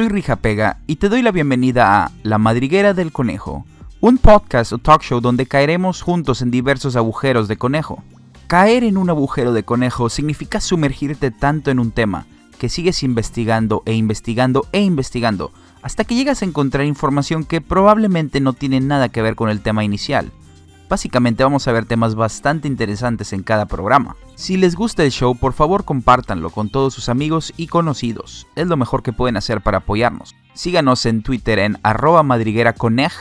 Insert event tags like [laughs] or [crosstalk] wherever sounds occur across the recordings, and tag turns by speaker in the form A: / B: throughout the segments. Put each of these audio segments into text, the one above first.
A: Soy Rija Pega y te doy la bienvenida a La Madriguera del Conejo, un podcast o talk show donde caeremos juntos en diversos agujeros de conejo. Caer en un agujero de conejo significa sumergirte tanto en un tema que sigues investigando e investigando e investigando hasta que llegas a encontrar información que probablemente no tiene nada que ver con el tema inicial. Básicamente vamos a ver temas bastante interesantes en cada programa. Si les gusta el show, por favor compártanlo con todos sus amigos y conocidos. Es lo mejor que pueden hacer para apoyarnos. Síganos en Twitter en arroba madrigueraconej.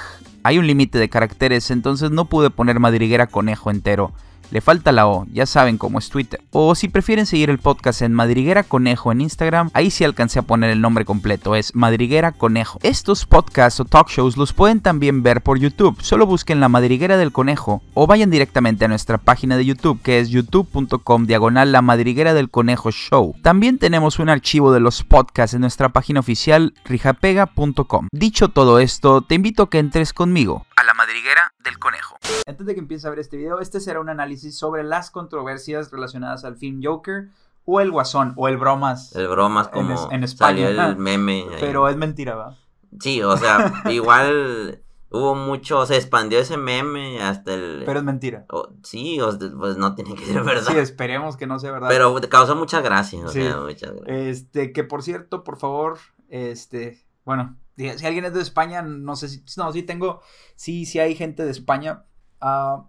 A: Hay un límite de caracteres, entonces no pude poner madriguera conejo entero le falta la O, ya saben cómo es Twitter. O si prefieren seguir el podcast en Madriguera Conejo en Instagram, ahí sí alcancé a poner el nombre completo, es Madriguera Conejo. Estos podcasts o talk shows los pueden también ver por YouTube, solo busquen la Madriguera del Conejo o vayan directamente a nuestra página de YouTube que es youtube.com diagonal la Madriguera del Conejo Show. También tenemos un archivo de los podcasts en nuestra página oficial rijapega.com. Dicho todo esto, te invito a que entres conmigo a la Madriguera del Conejo. Antes de que empiece a ver este video, este será un análisis sobre las controversias relacionadas al film Joker o el Guasón o el Bromas.
B: El Bromas como en, España. el meme.
A: Pero es mentira, ¿va?
B: Sí, o sea, [laughs] igual hubo mucho, se expandió ese meme hasta el...
A: Pero es mentira.
B: sí, pues no tiene que ser verdad.
A: Sí, esperemos que no sea verdad.
B: Pero causó mucha gracia, o sea, muchas gracias.
A: Este, que por cierto, por favor, este, bueno, si alguien es de España, no sé si, no, sí tengo, sí, sí hay gente de España. Ah,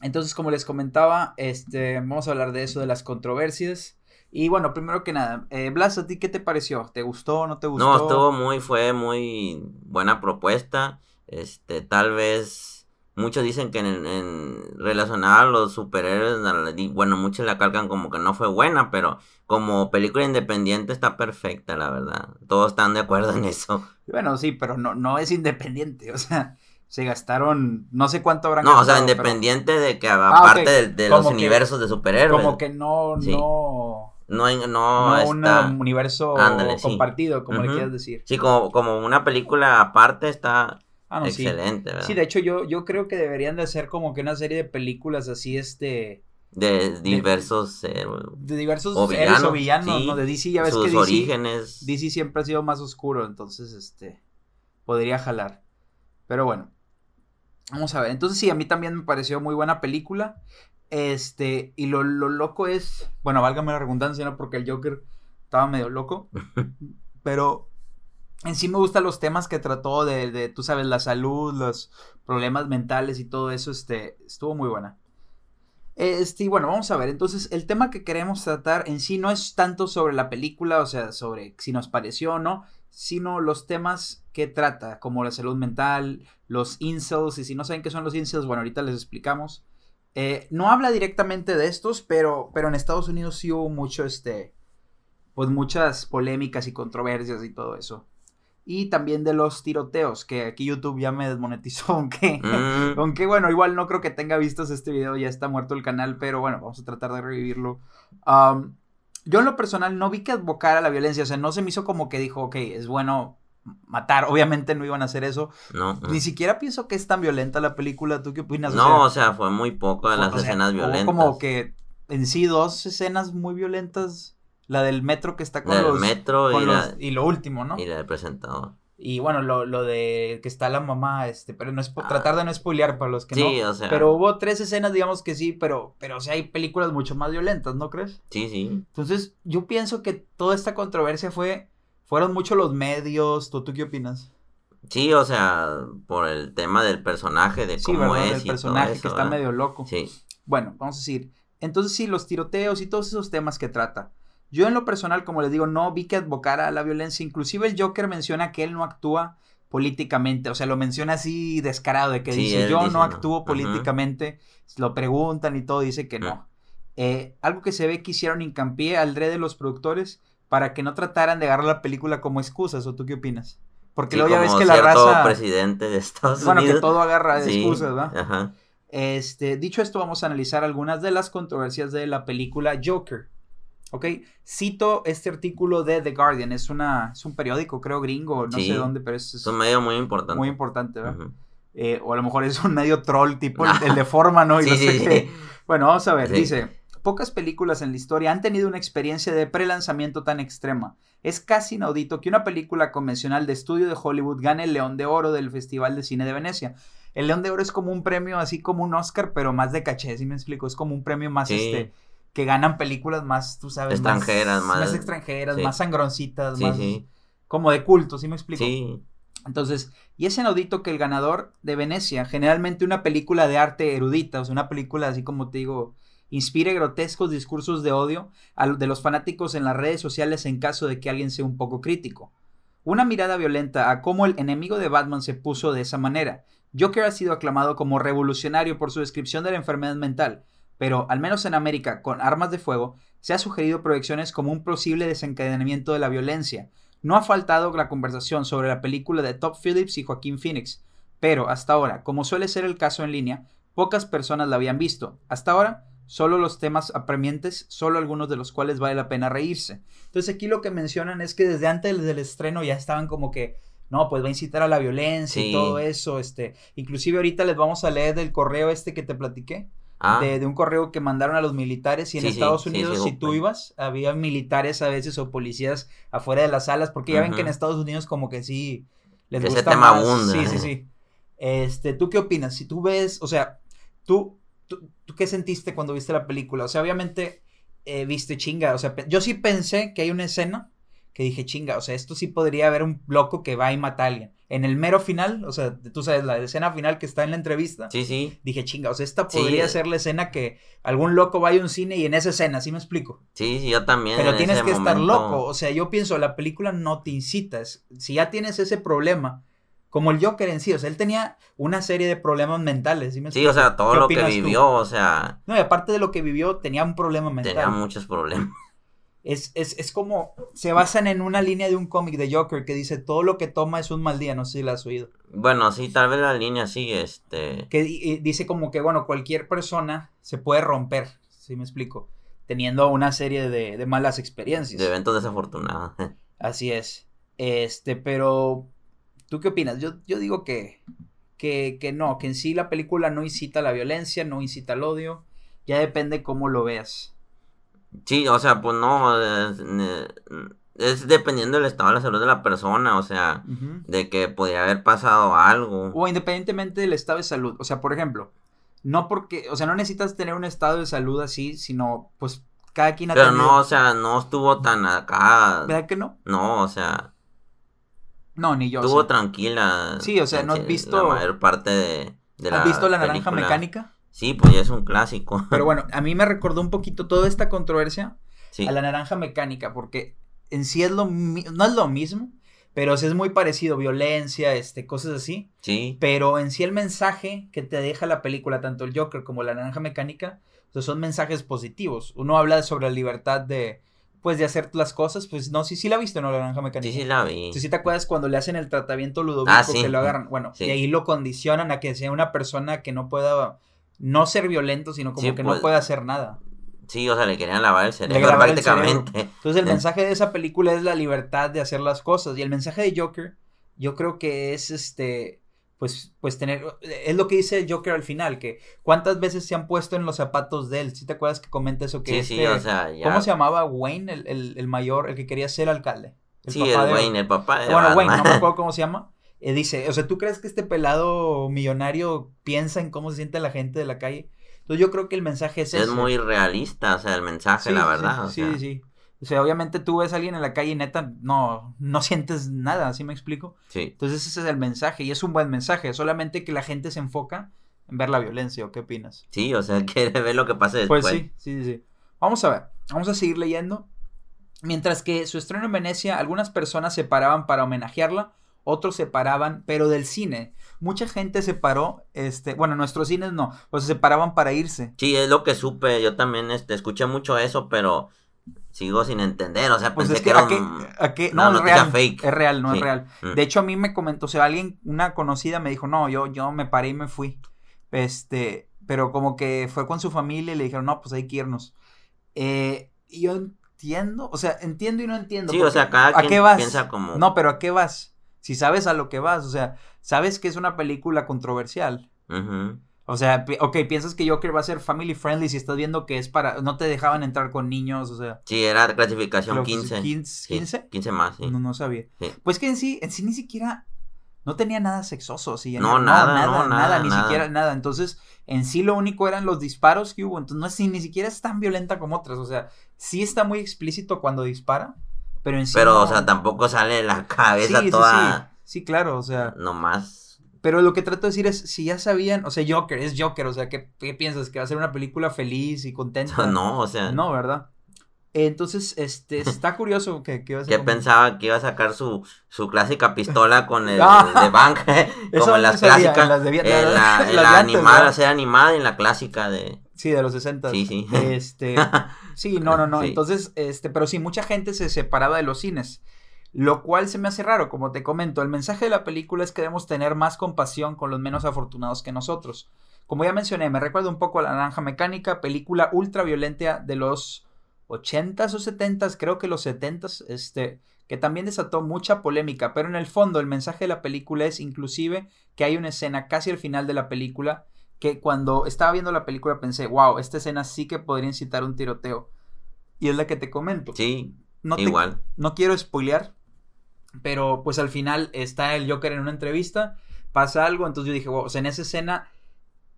A: entonces, como les comentaba, este, vamos a hablar de eso, de las controversias. Y bueno, primero que nada, eh, Blas, ¿a ti qué te pareció? ¿Te gustó o no te gustó?
B: No, estuvo muy, fue muy buena propuesta. Este, tal vez muchos dicen que en, en relacionado a los superhéroes, bueno, muchos la calcan como que no fue buena, pero como película independiente está perfecta, la verdad. Todos están de acuerdo en eso.
A: Bueno, sí, pero no, no es independiente, o sea, se gastaron, no sé cuánto habrán
B: No, o sea, independiente de que ah, aparte de, los universos de superhéroes.
A: Como que no, no...
B: No, no, no
A: un universo compartido, como le quieras decir.
B: Sí, como, como una película aparte está ah, excelente,
A: sí. Sí, de hecho yo, yo creo que deberían de hacer como que una serie de películas así, este...
B: De diversos...
A: De, de diversos o villanos, o villanos ¿no? De DC, ya ves que DC,
B: orígenes.
A: DC siempre ha sido más oscuro, entonces, este... Podría jalar. Pero bueno. Vamos a ver. Entonces sí, a mí también me pareció muy buena película. Este, y lo, loco es, bueno, válgame la redundancia, ¿no? Porque el Joker estaba medio loco. [laughs] pero en sí me gustan los temas que trató de, de, tú sabes, la salud, los problemas mentales y todo eso, este, estuvo muy buena. Este, bueno, vamos a ver. Entonces, el tema que queremos tratar en sí no es tanto sobre la película, o sea, sobre si nos pareció o no, sino los temas que trata, como la salud mental, los incels, y si no saben qué son los incels, bueno, ahorita les explicamos. Eh, no habla directamente de estos, pero, pero en Estados Unidos sí hubo mucho, este, pues muchas polémicas y controversias y todo eso y también de los tiroteos, que aquí YouTube ya me desmonetizó, [laughs] aunque, mm. aunque bueno, igual no creo que tenga vistos este video, ya está muerto el canal, pero bueno, vamos a tratar de revivirlo. yo en lo personal no vi que advocara la violencia, o sea, no se me hizo como que dijo, ok, es bueno matar, obviamente no iban a hacer eso.
B: No.
A: Ni siquiera pienso que es tan violenta la película, ¿tú qué opinas?
B: No, o sea, fue muy poco de las escenas violentas.
A: Como que en sí dos escenas muy violentas la del metro que está con la los.
B: metro y,
A: y lo último, ¿no?
B: Y la del presentador.
A: Y bueno, lo, lo de que está la mamá, este, pero no es ah. tratar de no spoilear para los que
B: sí,
A: no.
B: o sea.
A: Pero hubo tres escenas, digamos que sí, pero, pero o sea, hay películas mucho más violentas, ¿no crees?
B: Sí, sí.
A: Entonces, yo pienso que toda esta controversia fue, fueron mucho los medios, ¿tú, tú qué opinas?
B: Sí, o sea, por el tema del personaje, de cómo ¿verdad? es.
A: El personaje que está medio loco.
B: Sí.
A: Bueno, vamos a decir, entonces sí, los tiroteos y todos esos temas que trata. Yo en lo personal, como les digo, no vi que advocara a la violencia. Inclusive el Joker menciona que él no actúa políticamente. O sea, lo menciona así descarado, de que dice, yo no actúo políticamente. Lo preguntan y todo, dice que no. Eh, algo que se ve que hicieron hincapié al de los productores para que no trataran de agarrar la película como excusas. ¿O tú qué opinas? Porque luego ya ves que la raza...
B: presidente de Estados
A: Unidos. Bueno, que todo agarra de excusas, ¿verdad? Este, dicho esto, vamos a analizar algunas de las controversias de la película Joker. Ok, cito este artículo de The Guardian, es, una, es un periódico, creo, gringo, no sé dónde, pero es,
B: es, un medio muy importante.
A: Muy importante, ¿verdad? Eh, o a lo mejor es un medio troll tipo el, [laughs] de forma, ¿no? Y no sé qué. Bueno, vamos a ver, dice, pocas películas en la historia han tenido una experiencia de prelanzamiento tan extrema. Es casi inaudito que una película convencional de estudio de Hollywood gane el León de Oro del Festival de Cine de Venecia. El León de Oro es como un premio, así como un Oscar, pero más de caché, ¿sí me explico? Es como un premio más, este, que ganan películas más, tú sabes,
B: extranjeras,
A: más, más, extranjeras, más sangroncitas, más como de culto, ¿sí me explico? Sí. Entonces, y es inaudito que el ganador de Venecia, generalmente una película de arte erudita, o sea, una película así como te digo, inspire grotescos discursos de odio de los fanáticos en las redes sociales en caso de que alguien sea un poco crítico. Una mirada violenta a cómo el enemigo de Batman se puso de esa manera. Joker ha sido aclamado como revolucionario por su descripción de la enfermedad mental, pero al menos en América, con armas de fuego, se ha sugerido proyecciones como un posible desencadenamiento de la violencia. No ha faltado la conversación sobre la película de Top Phillips y Joaquín Phoenix, pero hasta ahora, como suele ser el caso en línea, pocas personas la habían visto. Hasta ahora, solo los temas apremientes, solo algunos de los cuales vale la pena reírse. Entonces aquí lo que mencionan es que desde antes del estreno ya estaban como que, no, pues va a incitar a la violencia y todo eso, este, inclusive ahorita les vamos a leer del correo este que te platiqué. Ah. De, un correo que mandaron a los militares y en Estados Unidos si tú ibas había militares a veces o policías afuera de las salas porque ya ven que en Estados Unidos como que sí
B: les gusta tema más.
A: Sí, sí, sí. Este, ¿tú qué opinas? Si tú ves, o sea, tú ¿tú, qué sentiste cuando viste la película? O sea, obviamente eh, viste chinga, o sea, yo sí pensé que hay una escena que dije chinga, o sea, esto sí podría haber un loco que va y mata a alguien. En el mero final, o sea, tú sabes, la escena final que está en la entrevista.
B: Sí, sí.
A: Dije, chinga, o sea, esta podría ser la escena que algún loco vaya a un cine y en esa escena, ¿sí me explico?
B: Sí, sí, yo también.
A: Pero tienes que estar loco, o sea, yo pienso, la película no te incitas. Si ya tienes ese problema, como el Joker en sí, o sea, él tenía una serie de problemas mentales.
B: ¿sí, sí o sea, todo lo que vivió, o sea...
A: No, y aparte de lo que vivió, tenía un problema mental.
B: Tenía muchos problemas.
A: Es, es, es como, se basan en una línea de un cómic de Joker que dice, todo lo que toma es un mal día, no sé si la has oído.
B: Bueno, sí, tal vez la línea sí, este...
A: Que dice como que, bueno, cualquier persona se puede romper, si me explico, teniendo una serie de, de malas experiencias.
B: De eventos desafortunados. [laughs]
A: Así es. Este, pero ¿Tú qué opinas? Yo, yo digo que, que, que, no, que en sí la película no incita a la violencia, no incita al odio, ya depende cómo lo veas.
B: Sí, o sea, pues no, es, dependiendo del estado de la salud de la persona, o sea, de que podría haber pasado algo.
A: O independientemente del estado de salud, o sea, por ejemplo, no porque, o sea, no necesitas tener un estado de salud así, sino pues cada quien
B: ha Pero no, o sea, no estuvo tan acá.
A: ¿Verdad que no?
B: No, o sea,
A: no, ni yo.
B: Estuvo tranquila.
A: Sí, o sea, ¿no has visto.
B: La mayor parte de,
A: de ¿Has visto la naranja mecánica?
B: Sí, pues ya es un clásico. [laughs]
A: Pero bueno, a mí me recordó un poquito toda esta controversia a la naranja mecánica, porque en sí es lo no es lo mismo, pero sí es muy parecido, violencia, este, cosas así.
B: Sí.
A: Pero en sí el mensaje que te deja la película, tanto el Joker como la naranja mecánica, son mensajes positivos. Uno habla sobre la libertad de, pues de hacer las cosas, pues no, sí, sí la viste, ¿no? La naranja mecánica.
B: Sí, sí la vi.
A: Sí, sí te acuerdas cuando le hacen el tratamiento ludovico ah, que lo agarran, bueno, y ahí lo condicionan a que sea una persona que no pueda, no ser violento, sino como que no pues, pueda hacer nada.
B: Sí, o sea, le querían lavar el cerebro prácticamente.
A: Entonces el [laughs] mensaje de esa película es la libertad de hacer las cosas, y el mensaje de Joker, yo creo que es este pues, pues tener, es lo que dice el Joker al final, que cuántas veces se han puesto en los zapatos de él, si te acuerdas que comenta eso que
B: sí, sí, este, o sea,
A: ¿cómo se llamaba? Wayne, el, mayor, el que quería ser alcalde.
B: sí, el Wayne, el papá
A: de Bueno, Wayne, no me acuerdo [laughs] cómo se llama. Eh, dice, o sea, ¿tú crees que este pelado millonario piensa en cómo se siente la gente de la calle? Entonces yo creo que el mensaje es
B: Es muy realista, o sea, el mensaje, la verdad.
A: Sí, sí, sí. O sea, obviamente tú ves a alguien en la calle y neta no, no sientes nada, ¿sí me explico?
B: Sí.
A: Entonces ese es el mensaje y es un buen mensaje, solamente que la gente se enfoca en ver la violencia, ¿o qué opinas?
B: Sí, o sea, [laughs] quiere ver lo que pasa
A: después. Pues sí, sí, sí. Vamos a ver, vamos a seguir leyendo. Mientras que su estreno en Venecia, algunas personas se paraban para homenajearla, otros se paraban, pero del cine. Mucha gente se paró, este, bueno, nuestros cines no, o se paraban para irse.
B: Sí, es lo que supe, yo también este, escuché mucho eso, pero sigo sin entender, o sea, pues pensé que, era
A: no, es real, fake. Es real, no es real. Mm. De hecho, a mí me comentó, o sea, alguien, una conocida me dijo, no, yo, yo me paré y me fui. Este, pero como que fue con su familia y le dijeron, no, pues hay que irnos. Eh, y yo entiendo, o sea, entiendo y no entiendo.
B: Sí, o sea, cada
A: ¿a qué vas?
B: piensa como...
A: No, pero ¿a qué vas? Si sabes a lo que vas, o sea, sabes que es una película controversial. O sea, ok, piensas que Joker va a ser family friendly si estás viendo que es para. No te dejaban entrar con niños, o sea.
B: Sí, era clasificación
A: Creo que
B: 15.
A: 15,
B: Sí,
A: 15?
B: 15 más, sí.
A: No, no sabía.
B: Sí.
A: Pues que en sí, en sí ni siquiera. No tenía nada sexoso, sí.
B: No, nada, no, nada,
A: ni
B: nada.
A: siquiera nada. Entonces, en sí lo único eran los disparos que hubo. Entonces, no es, ni siquiera es tan violenta como otras. O sea, sí está muy explícito cuando dispara, pero
B: o sea, tampoco sale la [laughs] cabeza
A: sí, sí.
B: toda
A: Sí, claro, o sea.
B: nomás.
A: Pero lo que trato de decir es, si ya sabían, o sea, Joker, es Joker, o sea, ¿qué, qué piensas? ¿Que va a ser una película feliz y contenta? [laughs]
B: No, o sea,
A: No, ¿verdad? Entonces, este, [laughs] está curioso que, que iba a ser
B: que
A: como-
B: pensaba que iba a sacar su, su clásica pistola con el [laughs]
A: Ah.
B: de Bank, [laughs]
A: Eso
B: como en las
A: sabía,
B: clásicas,
A: en las de Vietnam,
B: en la, en
A: las
B: la
A: antes,
B: animada, en la clásica de...
A: Sí, de los 60.
B: Sí, sí.
A: Este, sí, no, no, no.
B: Sí.
A: Entonces, este, pero sí, mucha gente se separaba de los cines. Lo cual se me hace raro, como te comento. El mensaje de la película es que debemos tener más compasión con los menos afortunados que nosotros. Como ya mencioné, me recuerda un poco a La Naranja Mecánica, película ultra violenta de los 80s o 70s, creo que los 70s, este, que también desató mucha polémica, pero en el fondo el mensaje de la película es inclusive que hay una escena casi al final de la película que cuando estaba viendo la película pensé, wow, esta escena sí que podría incitar un tiroteo. Y es la que te comento.
B: Sí,
A: no, te-
B: igual.
A: no quiero spoilear, pero pues al final está el Joker en una entrevista, pasa algo, entonces yo dije, wow, o sea, en esa escena,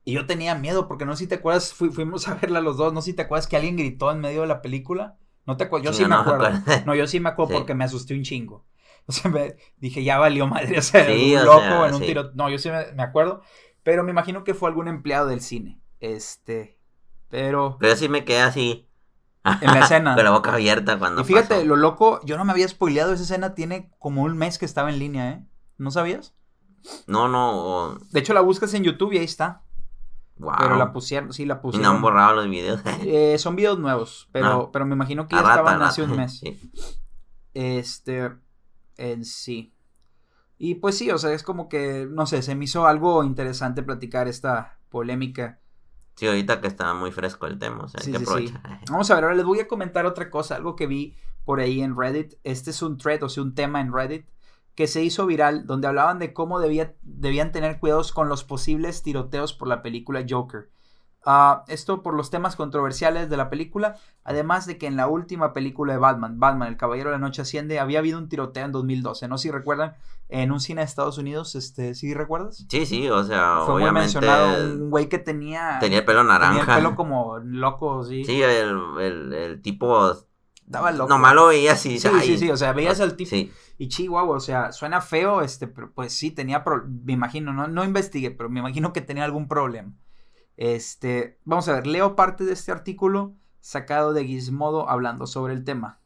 A: y yo tenía miedo, porque no sé si te acuerdas, fui- fuimos a verla los dos, no sé si te acuerdas que alguien gritó en medio de la película. No te acuerdas, yo sí
B: No,
A: me
B: no
A: acuerdo.
B: acuerdo.
A: No, yo sí me acuerdo
B: Sí.
A: porque me asusté un chingo. [laughs] O sea, me dije, ya valió madre, o sea,
B: Sí,
A: un
B: o
A: loco
B: sea,
A: en un tiro. No, yo sí me, me acuerdo, pero me imagino que fue algún empleado del cine. Este, pero
B: Pero sí me quedé así.
A: en la escena. [laughs]
B: Con la boca abierta cuando
A: Y fíjate,
B: pasó.
A: lo loco, yo no me había spoileado esa escena, tiene como un mes que estaba en línea, ¿eh? ¿No sabías?
B: No, no, o-
A: De hecho, la buscas en YouTube y ahí está.
B: Wow.
A: Pero la pusieron, sí, la
B: y no
A: pusieron.
B: han borrado los videos.
A: Eh, son videos nuevos, [laughs] pero,
B: Ah.
A: pero me imagino que ya estaban
B: a
A: hace un mes. [laughs]
B: sí.
A: Este, en sí. Y pues sí, o sea, es como que, no sé, se me hizo algo interesante platicar esta polémica.
B: Sí, ahorita que está muy fresco el tema, o sea,
A: Sí,
B: hay que
A: sí. Vamos a ver, ahora les voy a comentar otra cosa, algo que vi por ahí en Reddit. Este es un thread, o sea, un tema en Reddit que se hizo viral donde hablaban de cómo debía, debían tener cuidados con los posibles tiroteos por la película Joker. Ah, esto por los temas controversiales de la película, además de que en la última película de Batman, Batman, el Caballero de la Noche Asciende, había habido un tiroteo en 2012, no si recuerdan, en un cine de Estados Unidos, este, ¿sí recuerdas?
B: Sí, sí, o sea,
A: Fue muy
B: obviamente
A: mencionado un güey que tenía,
B: tenía el pelo
A: tenía
B: naranja.
A: el pelo como loco, sí,
B: Sí, el, el, el tipo
A: estaba loco.
B: nomás lo veía así.
A: Sí,
B: ay,
A: sí, sí, o sea, veías al tipo
B: Sí,
A: y chihuahua, o sea, suena feo, este, pero pues sí, tenía, pro- me imagino, no, no investigué, pero me imagino que tenía algún problema. Este, vamos a ver, leo parte de este artículo sacado de Gizmodo hablando sobre el tema.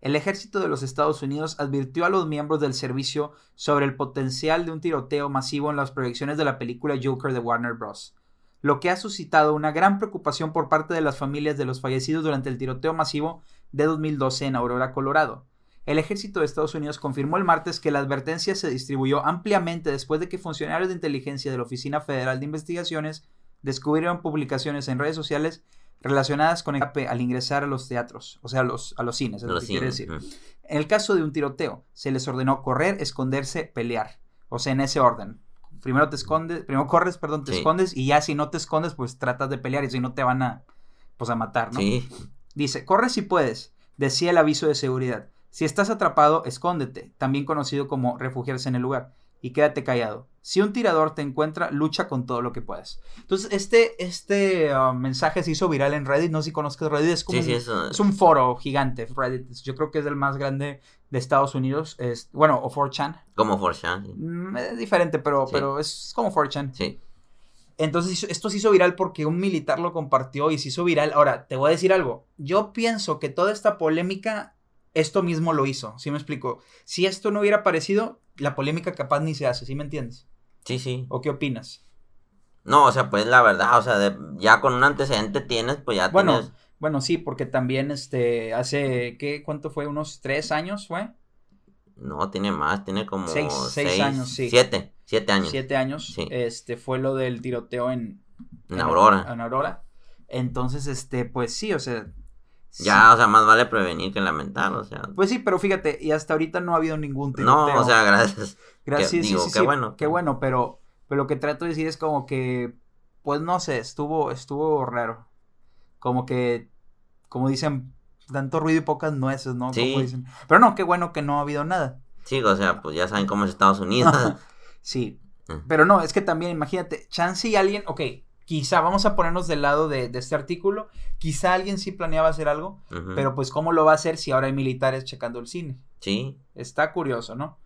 A: El ejército de los Estados Unidos advirtió a los miembros del servicio sobre el potencial de un tiroteo masivo en las proyecciones de la película Joker de Warner Bros., lo que ha suscitado una gran preocupación por parte de las familias de los fallecidos durante el tiroteo masivo de 2012 en Aurora, Colorado. El ejército de Estados Unidos confirmó el martes que la advertencia se distribuyó ampliamente después de que funcionarios de inteligencia de la Oficina Federal de Investigaciones descubrieron publicaciones en redes sociales relacionadas con el escape al ingresar a los teatros, o sea, a los, a los cines, es lo
B: los
A: que quiere
B: cines,
A: decir. En el caso de un tiroteo, se les ordenó correr, esconderse, pelear. O sea, en ese orden. Primero te escondes, primero corres, perdón, te
B: Sí.
A: escondes y ya si no te escondes, pues tratas de pelear y si no te van a, pues a matar, ¿no?
B: Sí,
A: Dice, corre si puedes, decía el aviso de seguridad. Si estás atrapado, escóndete, también conocido como refugiarse en el lugar, y quédate callado. Si un tirador te encuentra, lucha con todo lo que puedas. Entonces, este, este uh, mensaje se hizo viral en Reddit, no sé si conozcas Reddit, es como
B: sí, sí,
A: un-
B: eso.
A: es un foro gigante, Reddit. Yo creo que es el más grande de Estados Unidos. Es, bueno, o 4chan.
B: Como Forshan, sí.
A: Mm, Es diferente, pero,
B: Sí.
A: pero es como 4chan.
B: Sí,
A: Entonces esto se hizo viral porque un militar lo compartió y se hizo viral. Ahora, te voy a decir algo. Yo pienso que toda esta polémica, esto mismo lo hizo. ¿Sí me explico? Si esto no hubiera aparecido, la polémica capaz ni se hace, ¿sí me entiendes?
B: sí, sí.
A: ¿O qué opinas?
B: No, o sea, pues la verdad, o sea, de- ya con un antecedente tienes, pues ya
A: Bueno,
B: tienes.
A: Bueno, sí, porque también este, hace, ¿qué? ¿Cuánto fue? ¿Unos tres años fue?
B: No, tiene más, tiene como
A: Seis- seis años, sí.
B: Siete, siete años.
A: Siete años.
B: Sí.
A: Este, fue lo del tiroteo en...
B: En Aurora.
A: En Aurora. Entonces, este, pues sí, o sea... sí.
B: Ya, o sea, más vale prevenir que lamentar, o sea.
A: Pues sí, pero fíjate, y hasta ahorita no ha habido ningún tiroteo.
B: No, o sea, gracias.
A: Gracias,
B: que-
A: sí,
B: digo,
A: sí,
B: qué bueno.
A: Qué bueno, pero, pero lo que trato de decir es como que pues no sé, estuvo, estuvo raro. Como que, como dicen, tanto ruido y pocas nueces, ¿no?
B: Sí.
A: Como dicen. Pero no, qué bueno que no ha habido nada.
B: Sí, o sea, pues ya saben cómo es Estados Unidos. [laughs]
A: Sí,
B: Ujú.
A: pero no, es que también imagínate, chance y alguien, ok, quizá vamos a ponernos del lado de, de este artículo, quizá alguien sí planeaba hacer algo, pero pues cómo lo va a hacer si ahora hay militares checando el cine.
B: Sí,
A: Está curioso, ¿no?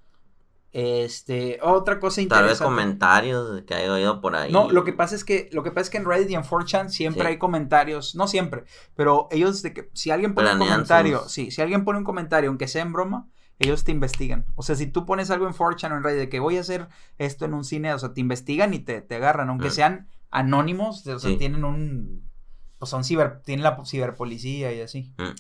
A: Este, otra cosa
B: tal
A: interesante.
B: vez comentarios que haya oído por ahí.
A: No, lo que pasa es que lo que pasa es que en Reddit y en 4chan siempre
B: Sí.
A: hay comentarios, no siempre, pero ellos de que si alguien pone un comentario,
B: sus-
A: sí, si alguien pone un comentario aunque sea en broma, ellos te investigan. O sea, si tú pones algo en 4chan o en Reddit de que voy a hacer esto en un cine, o sea, te investigan y te, te agarran, aunque
B: Mm.
A: sean anónimos, o sea,
B: Sí.
A: tienen un pues son ciber tienen la ciberpolicía y así.
B: Mm.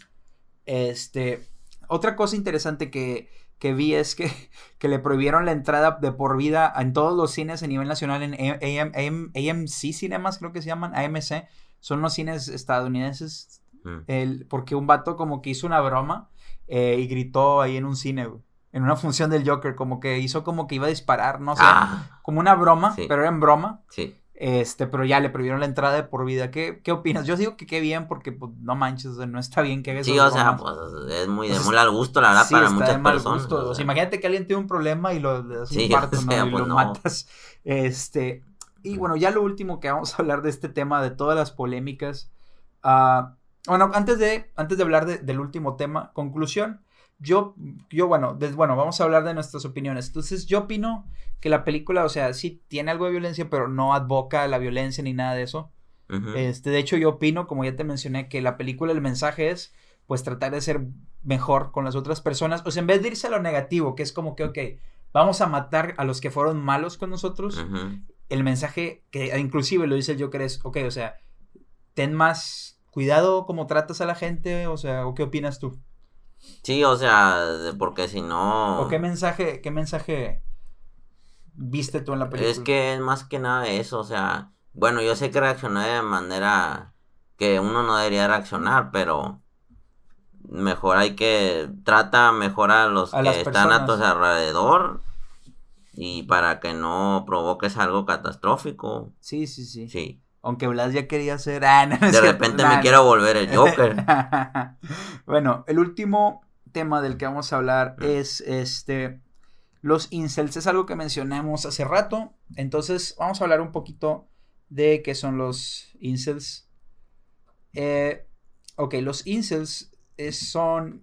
A: Este, otra cosa interesante que, que vi es que, [laughs] que le prohibieron la entrada de por vida en todos los cines a nivel nacional en AM, AM- AMC Cinemas, creo que se llaman, AMC, son los cines estadounidenses,
B: Mm.
A: el, porque un vato como que hizo una broma eh, y gritó ahí en un cine, güey, en una función del Joker, como que hizo como que iba a disparar, no sé,
B: Ah,
A: como una broma,
B: Sí.
A: pero era en broma.
B: sí.
A: Este, pero ya le prohibieron la entrada de por vida. ¿Qué, qué opinas? Yo digo que qué bien, porque pues, no manches, o sea, no está bien que hagas
B: Sí, o sea, pues es muy de muy al gusto, la verdad,
A: Sí,
B: para
A: está
B: muchas
A: de mal
B: personas.
A: gusto. O sea, imagínate que alguien tiene un problema y lo le das un
B: Sí, [laughs]
A: ¿no?
B: sea,
A: y
B: pues
A: lo
B: no.
A: matas. Este. Y bueno, ya lo último que vamos a hablar de este tema, de todas las polémicas. ah, bueno, antes de, antes de hablar de- del último tema, conclusión. Yo, yo bueno, des- bueno, vamos a hablar de nuestras opiniones. Entonces, yo opino que la película, o sea, sí tiene algo de violencia, pero no advoca la violencia ni nada de eso. Este, de hecho, yo opino, como ya te mencioné, que la película, el mensaje es, pues, tratar de ser mejor con las otras personas. O sea, en vez de irse a lo negativo, que es como que, ok, vamos a matar a los que fueron malos con nosotros, el mensaje, que inclusive lo dice el Joker, es, ok, o sea, ten más cuidado como tratas a la gente, o sea, ¿o qué opinas tú?
B: Sí, o sea, porque si no...
A: ¿O qué mensaje, qué mensaje viste tú en la película?
B: Es que es más que nada eso, o sea, bueno, yo sé que reaccioné de manera que uno no debería reaccionar, pero mejor hay que trata mejor a los
A: A
B: que están a tu alrededor y para que no provoques algo catastrófico.
A: Sí, sí, sí.
B: Sí.
A: Aunque Blas ya quería ser... Ah, no,
B: De
A: cierto.
B: repente
A: Nah,
B: me quiero volver el Joker. [laughs]
A: bueno, el último tema del que vamos a hablar
B: Mm.
A: es este los incels. Es algo que mencionamos hace rato. Entonces, vamos a hablar un poquito de qué son los incels. Eh, ok, los incels es- son.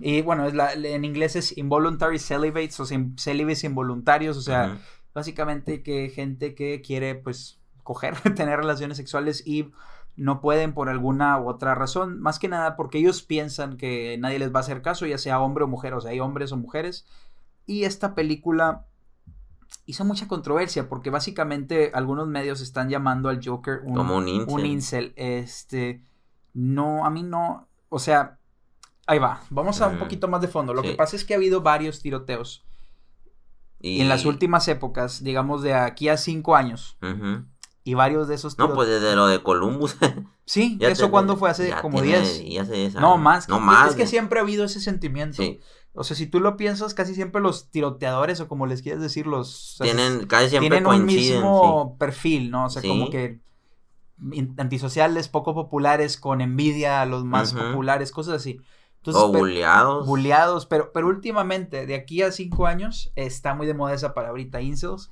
A: Y bueno, es la- en inglés es involuntary celibates, o sea, célibes involuntarios, o sea, básicamente que gente que quiere pues coger, [laughs] tener relaciones sexuales y no pueden por alguna u otra razón, más que nada porque ellos piensan que nadie les va a hacer caso, ya sea hombre o mujer, o sea, hay hombres o mujeres. Y esta película hizo mucha controversia porque básicamente algunos medios están llamando al Joker un,
B: Como un incel.
A: un incel. Este, no, a mí no, o sea, ahí va, vamos a un poquito más de fondo. Lo que pasa es que ha habido varios tiroteos.
B: Y
A: En las últimas épocas, digamos de aquí a cinco años. Y varios de esos
B: No,
A: tiro-
B: pues desde lo de Columbus. [laughs]
A: Sí,
B: ya
A: ¿eso cuándo fue? Hace
B: ya
A: como
B: tiene-
A: 10.
B: ya hace 10
A: No, más.
B: No más.
A: Es que siempre ha habido ese sentimiento.
B: Sí.
A: O sea, si tú lo piensas, casi siempre los tiroteadores, o como les quieres decir, los... o sea,
B: Tienen, casi siempre
A: tienen un mismo perfil, ¿no? O sea,
B: Sí.
A: como que antisociales, poco populares, con envidia a los más
B: Ujú.
A: populares, cosas así.
B: sí.
A: Entonces,
B: O bulleados.
A: Buleados, pero, pero últimamente, de aquí a cinco años, está muy de moda esa palabrita incels.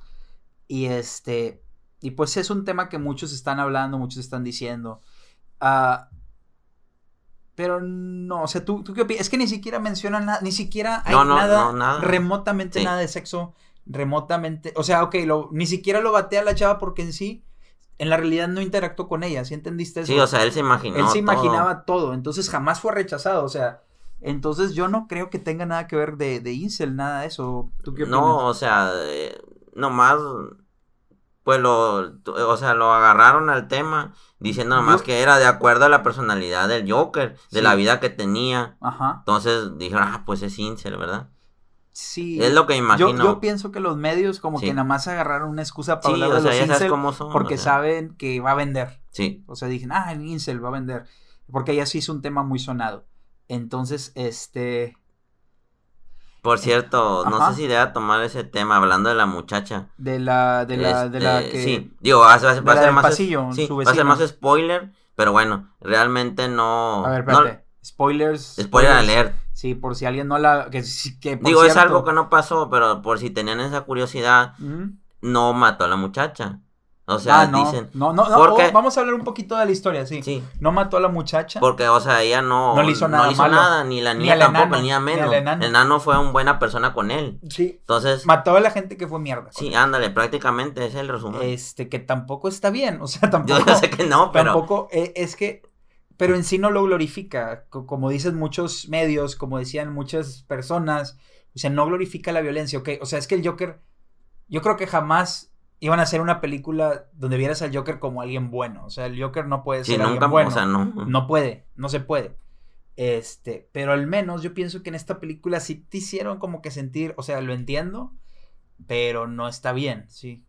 A: Y este. Y pues es un tema que muchos están hablando, muchos están diciendo. Ah, pero no, o sea, ¿tú, tú qué opinas? Es que ni siquiera mencionan nada, ni siquiera hay
B: No, no,
A: nada,
B: no, nada.
A: remotamente
B: Sí.
A: nada de sexo, remotamente. O sea, ok, lo, ni siquiera lo batea la chava porque en sí, en la realidad no interactuó con ella, ¿sí entendiste eso?
B: Sí, o sea, él se imaginó.
A: Él se imaginaba todo, entonces jamás fue rechazado, o sea, entonces yo no creo que tenga nada que ver de, de incel, nada de eso. ¿Tú qué opinas?
B: No, o sea, eh, nomás. Pues lo. O sea, lo agarraron al tema diciendo nomás que era de acuerdo a la personalidad del Joker, de
A: Sí.
B: la vida que tenía.
A: Ajá,
B: Entonces dijeron, ah, pues es incel, ¿verdad?
A: sí.
B: Es lo que imagino.
A: yo pienso que los medios como
B: Sí.
A: que nada más agarraron una excusa para
B: sí,
A: hablar
B: o
A: de
B: sea,
A: los
B: ya sabes cómo son.
A: porque
B: o sea,
A: saben que va a vender.
B: Sí.
A: O sea, dije, ah, el incel va a vender. Porque ya sí es un tema muy sonado. Entonces, este...
B: Por cierto, no sé si deba tomar ese tema, hablando de la muchacha.
A: De la, de la, de la
B: Este,
A: que...
B: Sí, digo, va, a- ser más...
A: pasillo,
B: sí, va a ser más spoiler, pero bueno, realmente no...
A: A ver,
B: no-
A: espérate. Spoilers.
B: spoiler alert.
A: Sí, por si alguien no la... Que, que por
B: Digo, es algo que no pasó, pero por si tenían esa curiosidad, no mató a la muchacha. O sea,
A: ah, no,
B: dicen...
A: no, no, no,
B: porque-
A: oh, vamos a hablar un poquito de la historia, sí.
B: Sí,
A: No mató a la muchacha.
B: porque, o sea, ella no...
A: No le hizo nada malo.
B: nada, ni la
A: Ni
B: niña
A: al
B: tampoco,
A: enano,
B: ni a
A: ni
B: menos.
A: enano.
B: El enano fue una buena persona con él.
A: Sí.
B: Entonces,
A: Mató a la gente que fue mierda.
B: sí, ándale, prácticamente ese es el resumen.
A: Este, que tampoco está bien. O sea, [laughs]
B: Yo
A: tampoco.
B: ya sé que no, pero...
A: Tampoco, eh, es que, pero en sí no lo glorifica, co- como dicen muchos medios, como decían muchas personas, o sea, no glorifica la violencia, ok, o sea, es que el Joker, yo creo que jamás iban a hacer una película donde vieras al Joker como alguien bueno, o sea, el Joker no puede
B: Sí,
A: ser
B: nunca,
A: alguien bueno,
B: o sea, no.
A: no puede, no se puede. Este, pero al menos yo pienso que en esta película sí te hicieron como que sentir, o sea, lo entiendo, pero no está bien, sí.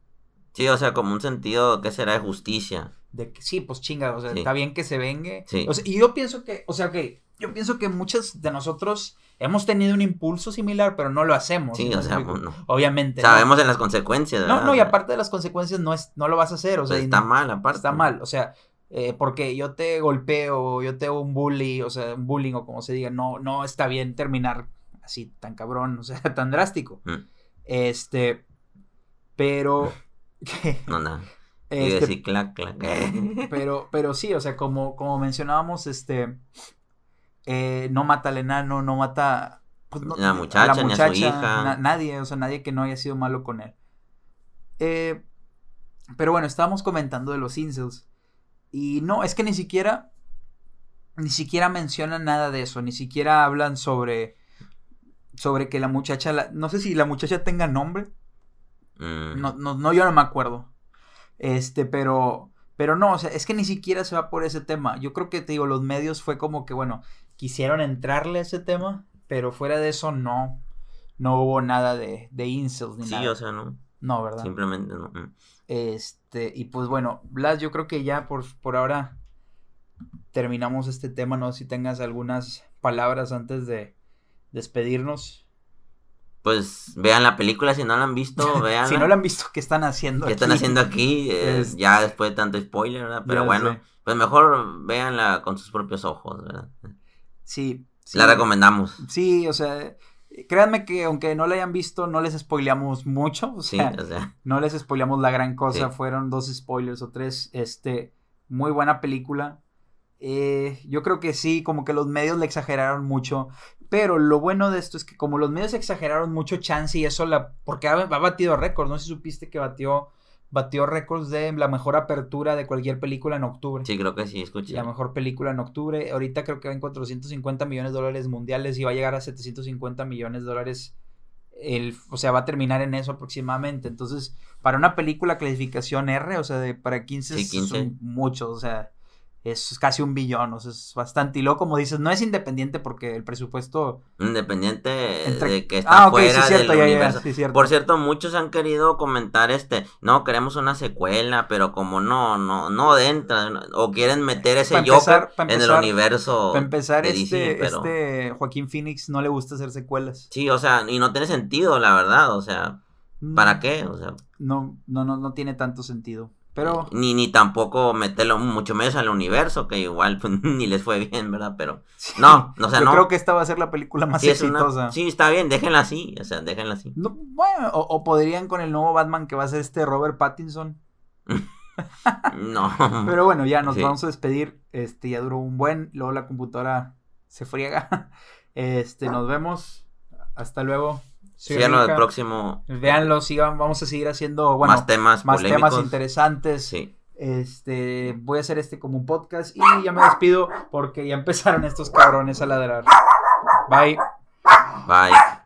B: Sí, o sea, como un sentido que será de justicia.
A: De que sí, pues chinga, o sea,
B: Sí.
A: está bien que se vengue.
B: Sí.
A: O sea, y yo pienso que, o sea, que yo pienso que muchos de nosotros hemos tenido un impulso similar, pero no lo hacemos.
B: Sí,
A: ¿me
B: o sea, no.
A: obviamente. ¿no?
B: Sabemos en las consecuencias, ¿verdad?
A: No, no, y aparte de las consecuencias no es, no lo vas a hacer, o sea,
B: Pues
A: y
B: está
A: no-
B: mal, aparte.
A: está mal, o sea, eh, porque yo te golpeo, yo te hago un bully, o sea, un bullying o como se diga, no, no está bien terminar así tan cabrón, o sea, [laughs] tan drástico.
B: Mm.
A: Este, pero, [laughs]
B: No, nada. Y [laughs]
A: este,
B: decir clac, clac.
A: Pero, pero sí, o sea, como, como mencionábamos, este, eh, no mata al enano, no mata pues, no-
B: La muchacha, ni a su hija.
A: na- nadie, o sea, nadie que no haya sido malo con él. Eh, pero bueno, estábamos comentando de los incels. Y no, es que ni siquiera, ni siquiera mencionan nada de eso, ni siquiera hablan sobre, sobre que la muchacha, la- no sé si la muchacha tenga nombre,
B: Mm.
A: no, no, no, yo no me acuerdo. Este, pero, pero no, o sea, es que ni siquiera se va por ese tema. Yo creo que, te digo, los medios fue como que, bueno, quisieron entrarle a ese tema, pero fuera de eso no, no hubo nada de, de incels ni
B: Sí,
A: nada.
B: o sea, no.
A: no, ¿verdad?
B: Simplemente no. Mm.
A: Este, y pues bueno, Blas, yo creo que ya por, por ahora terminamos este tema, no sé si tengas algunas palabras antes de despedirnos.
B: Pues vean la película si no la han visto, [laughs] vean.
A: Si no la han visto, ¿qué están haciendo?
B: ¿Qué están
A: aquí?
B: haciendo aquí? Eh,
A: Es-
B: Ya después de tanto spoiler, ¿verdad? Pero
A: Ya
B: bueno,
A: sé.
B: pues mejor véanla con sus propios ojos, ¿verdad?
A: Sí, sí.
B: La recomendamos.
A: Sí, o sea, créanme que aunque no la hayan visto, no les spoileamos mucho. O
B: Sí,
A: sea,
B: o sea,
A: no les spoileamos la gran cosa.
B: Sí.
A: Fueron dos spoilers o tres. Este, muy buena película. Eh, yo creo que sí, como que los medios le exageraron mucho. Pero lo bueno de esto es que como los medios exageraron mucho chance y eso la... Porque ha, ha batido récords. No sé si supiste que batió, batió récords de la mejor apertura de cualquier película en octubre.
B: sí, creo que sí, escuché.
A: La mejor película en octubre. Ahorita creo que va en 450 millones de dólares mundiales y va a llegar a 750 millones de dólares. El, o sea, va a terminar en eso aproximadamente. Entonces, para una película clasificación R, o sea, de, para 15,
B: Sí, 15.
A: son muchos, o sea, es casi un billón, o sea, es bastante. Y luego, como dices, no es independiente porque el presupuesto...
B: Independiente
A: Entre-
B: de que está
A: Ah, ok, sí,
B: fuera
A: cierto,
B: del
A: ya, ya,
B: universo.
A: sí, cierto.
B: Por cierto, muchos han querido comentar este, no, queremos una secuela, pero como no, no, no entra, no- o quieren meter ese
A: empezar-
B: Joker
A: pa'
B: en el
A: empezar-
B: universo
A: para empezar,
B: de
A: este,
B: pero...
A: este Joaquín Phoenix no le gusta hacer secuelas.
B: Sí, o sea, y no tiene sentido, la verdad, o sea, ¿para
A: Mm,
B: qué? O sea,
A: No, no, no, no tiene tanto sentido. Pero...
B: ni, ni tampoco meterlo mucho menos al universo, que igual pues, [laughs] ni les fue bien, ¿verdad? Pero, no, o sea,
A: Yo
B: no.
A: creo que esta va a ser la película más
B: sí, es una-
A: exitosa.
B: sí, está bien, déjenla así, o sea, déjenla así.
A: No, bueno, o, o podrían con el nuevo Batman que va a ser este Robert Pattinson. [laughs]
B: No.
A: Pero bueno, ya nos
B: Sí.
A: vamos a despedir. Este ya duró un buen. Luego la computadora se friega. [laughs] Este, nos vemos. Hasta luego.
B: Síganos el próximo.
A: Véanlo, sigan, vamos a seguir haciendo bueno,
B: más temas
A: más
B: polémicos.
A: temas interesantes.
B: Sí.
A: Este, voy a hacer este como un podcast y ya me despido porque ya empezaron estos cabrones a ladrar. Bye.
B: Bye.